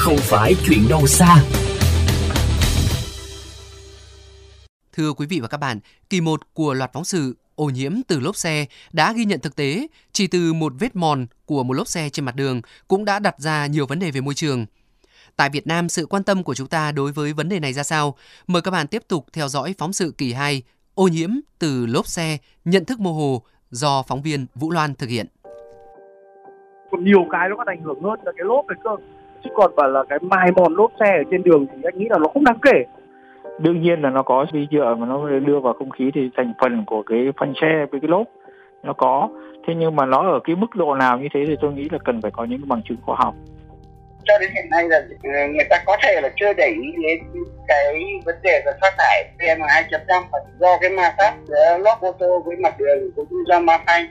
không phải chuyện đâu xa. Thưa quý vị và các bạn, kỳ 1 của loạt phóng sự ô nhiễm từ lốp xe đã ghi nhận thực tế chỉ từ một vết mòn của một lốp xe trên mặt đường cũng đã đặt ra nhiều vấn đề về môi trường. Tại Việt Nam, sự quan tâm của chúng ta đối với vấn đề này ra sao? Mời các bạn tiếp tục theo dõi phóng sự kỳ 2 Ô nhiễm từ lốp xe, nhận thức mơ hồ do phóng viên Vũ Loan thực hiện. Còn nhiều cái nó có ảnh hưởng hơn là cái lốp này cơ. Chứ còn bảo là cái mài mòn lốp xe ở trên đường thì anh nghĩ là nó không đáng kể. Đương nhiên là nó có vi nhựa mà nó đưa vào không khí thì thành phần của cái phanh xe với cái lốp nó có. Thế nhưng mà nó ở cái mức độ nào như thế thì tôi nghĩ là cần phải có những bằng chứng khoa học. Cho đến hiện nay là ừ, người ta có thể là chưa để ý đến cái vấn đề về phát thải PM 2.5 do cái ma sát giữa lốp ô tô với mặt đường cũng như do ma phanh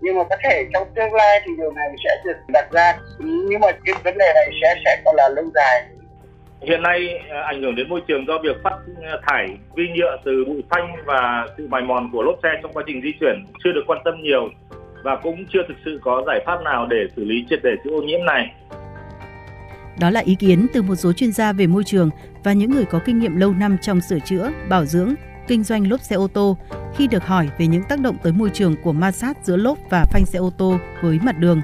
nhưng mà có thể trong tương lai thì điều này sẽ được đặt ra nhưng mà cái vấn đề này sẽ sẽ còn là lâu dài hiện nay à, ảnh hưởng đến môi trường do việc phát à, thải vi nhựa từ bụi phanh và sự mài mòn của lốp xe trong quá trình di chuyển chưa được quan tâm nhiều và cũng chưa thực sự có giải pháp nào để xử lý triệt để sự ô nhiễm này. Đó là ý kiến từ một số chuyên gia về môi trường và những người có kinh nghiệm lâu năm trong sửa chữa, bảo dưỡng, kinh doanh lốp xe ô tô khi được hỏi về những tác động tới môi trường của ma sát giữa lốp và phanh xe ô tô với mặt đường.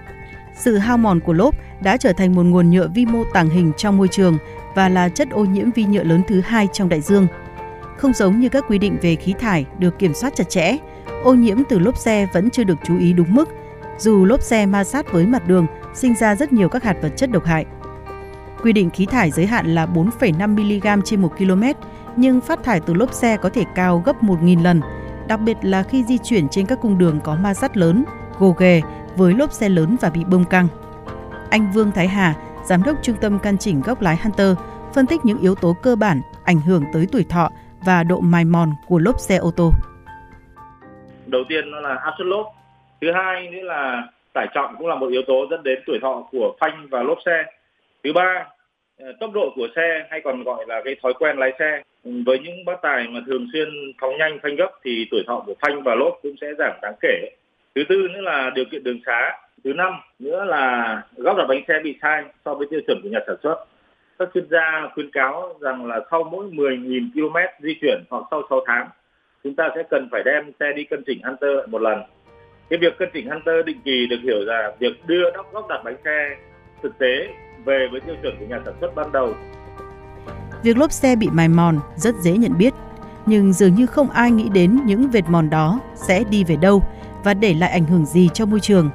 Sự hao mòn của lốp đã trở thành một nguồn nhựa vi mô tàng hình trong môi trường và là chất ô nhiễm vi nhựa lớn thứ hai trong đại dương. Không giống như các quy định về khí thải được kiểm soát chặt chẽ, ô nhiễm từ lốp xe vẫn chưa được chú ý đúng mức, dù lốp xe ma sát với mặt đường sinh ra rất nhiều các hạt vật chất độc hại. Quy định khí thải giới hạn là 4,5 mg trên 1 km, nhưng phát thải từ lốp xe có thể cao gấp 1.000 lần, đặc biệt là khi di chuyển trên các cung đường có ma sát lớn, gồ ghề với lốp xe lớn và bị bông căng. Anh Vương Thái Hà, Giám đốc Trung tâm Căn chỉnh góc lái Hunter, phân tích những yếu tố cơ bản ảnh hưởng tới tuổi thọ và độ mài mòn của lốp xe ô tô. Đầu tiên nó là áp suất lốp. Thứ hai nữa là tải trọng cũng là một yếu tố dẫn đến tuổi thọ của phanh và lốp xe. Thứ ba, Ờ, tốc độ của xe hay còn gọi là cái thói quen lái xe. Với những bác tài mà thường xuyên phóng nhanh, phanh gấp thì tuổi thọ của phanh và lốp cũng sẽ giảm đáng kể. Thứ tư nữa là điều kiện đường xá thứ năm nữa là góc đặt bánh xe bị sai so với tiêu chuẩn của nhà sản xuất các chuyên gia khuyến cáo rằng là sau mỗi 10.000 km di chuyển hoặc sau 6 tháng, chúng ta sẽ cần phải đem xe đi cân chỉnh Hunter một lần cái việc cân chỉnh Hunter định kỳ được hiểu là việc đưa góc góc đặt bánh xe thực tế về với tiêu chuẩn của nhà sản xuất ban đầu Việc lốp xe bị mài mòn rất dễ nhận biết, nhưng dường như không ai nghĩ đến những vệt mòn đó sẽ đi về đâu và để lại ảnh hưởng gì cho môi trường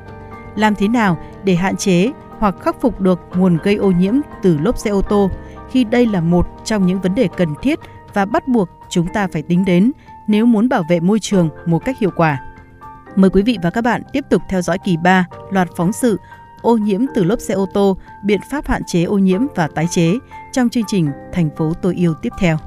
làm thế nào để hạn chế hoặc khắc phục được nguồn gây ô nhiễm từ lốp xe ô tô khi đây là một trong những vấn đề cần thiết và bắt buộc chúng ta phải tính đến nếu muốn bảo vệ môi trường một cách hiệu quả. Mời quý vị và các bạn tiếp tục theo dõi kỳ 3 loạt phóng sự ô nhiễm từ lốp xe ô tô, biện pháp hạn chế ô nhiễm và tái chế trong chương trình Thành phố tôi yêu tiếp theo.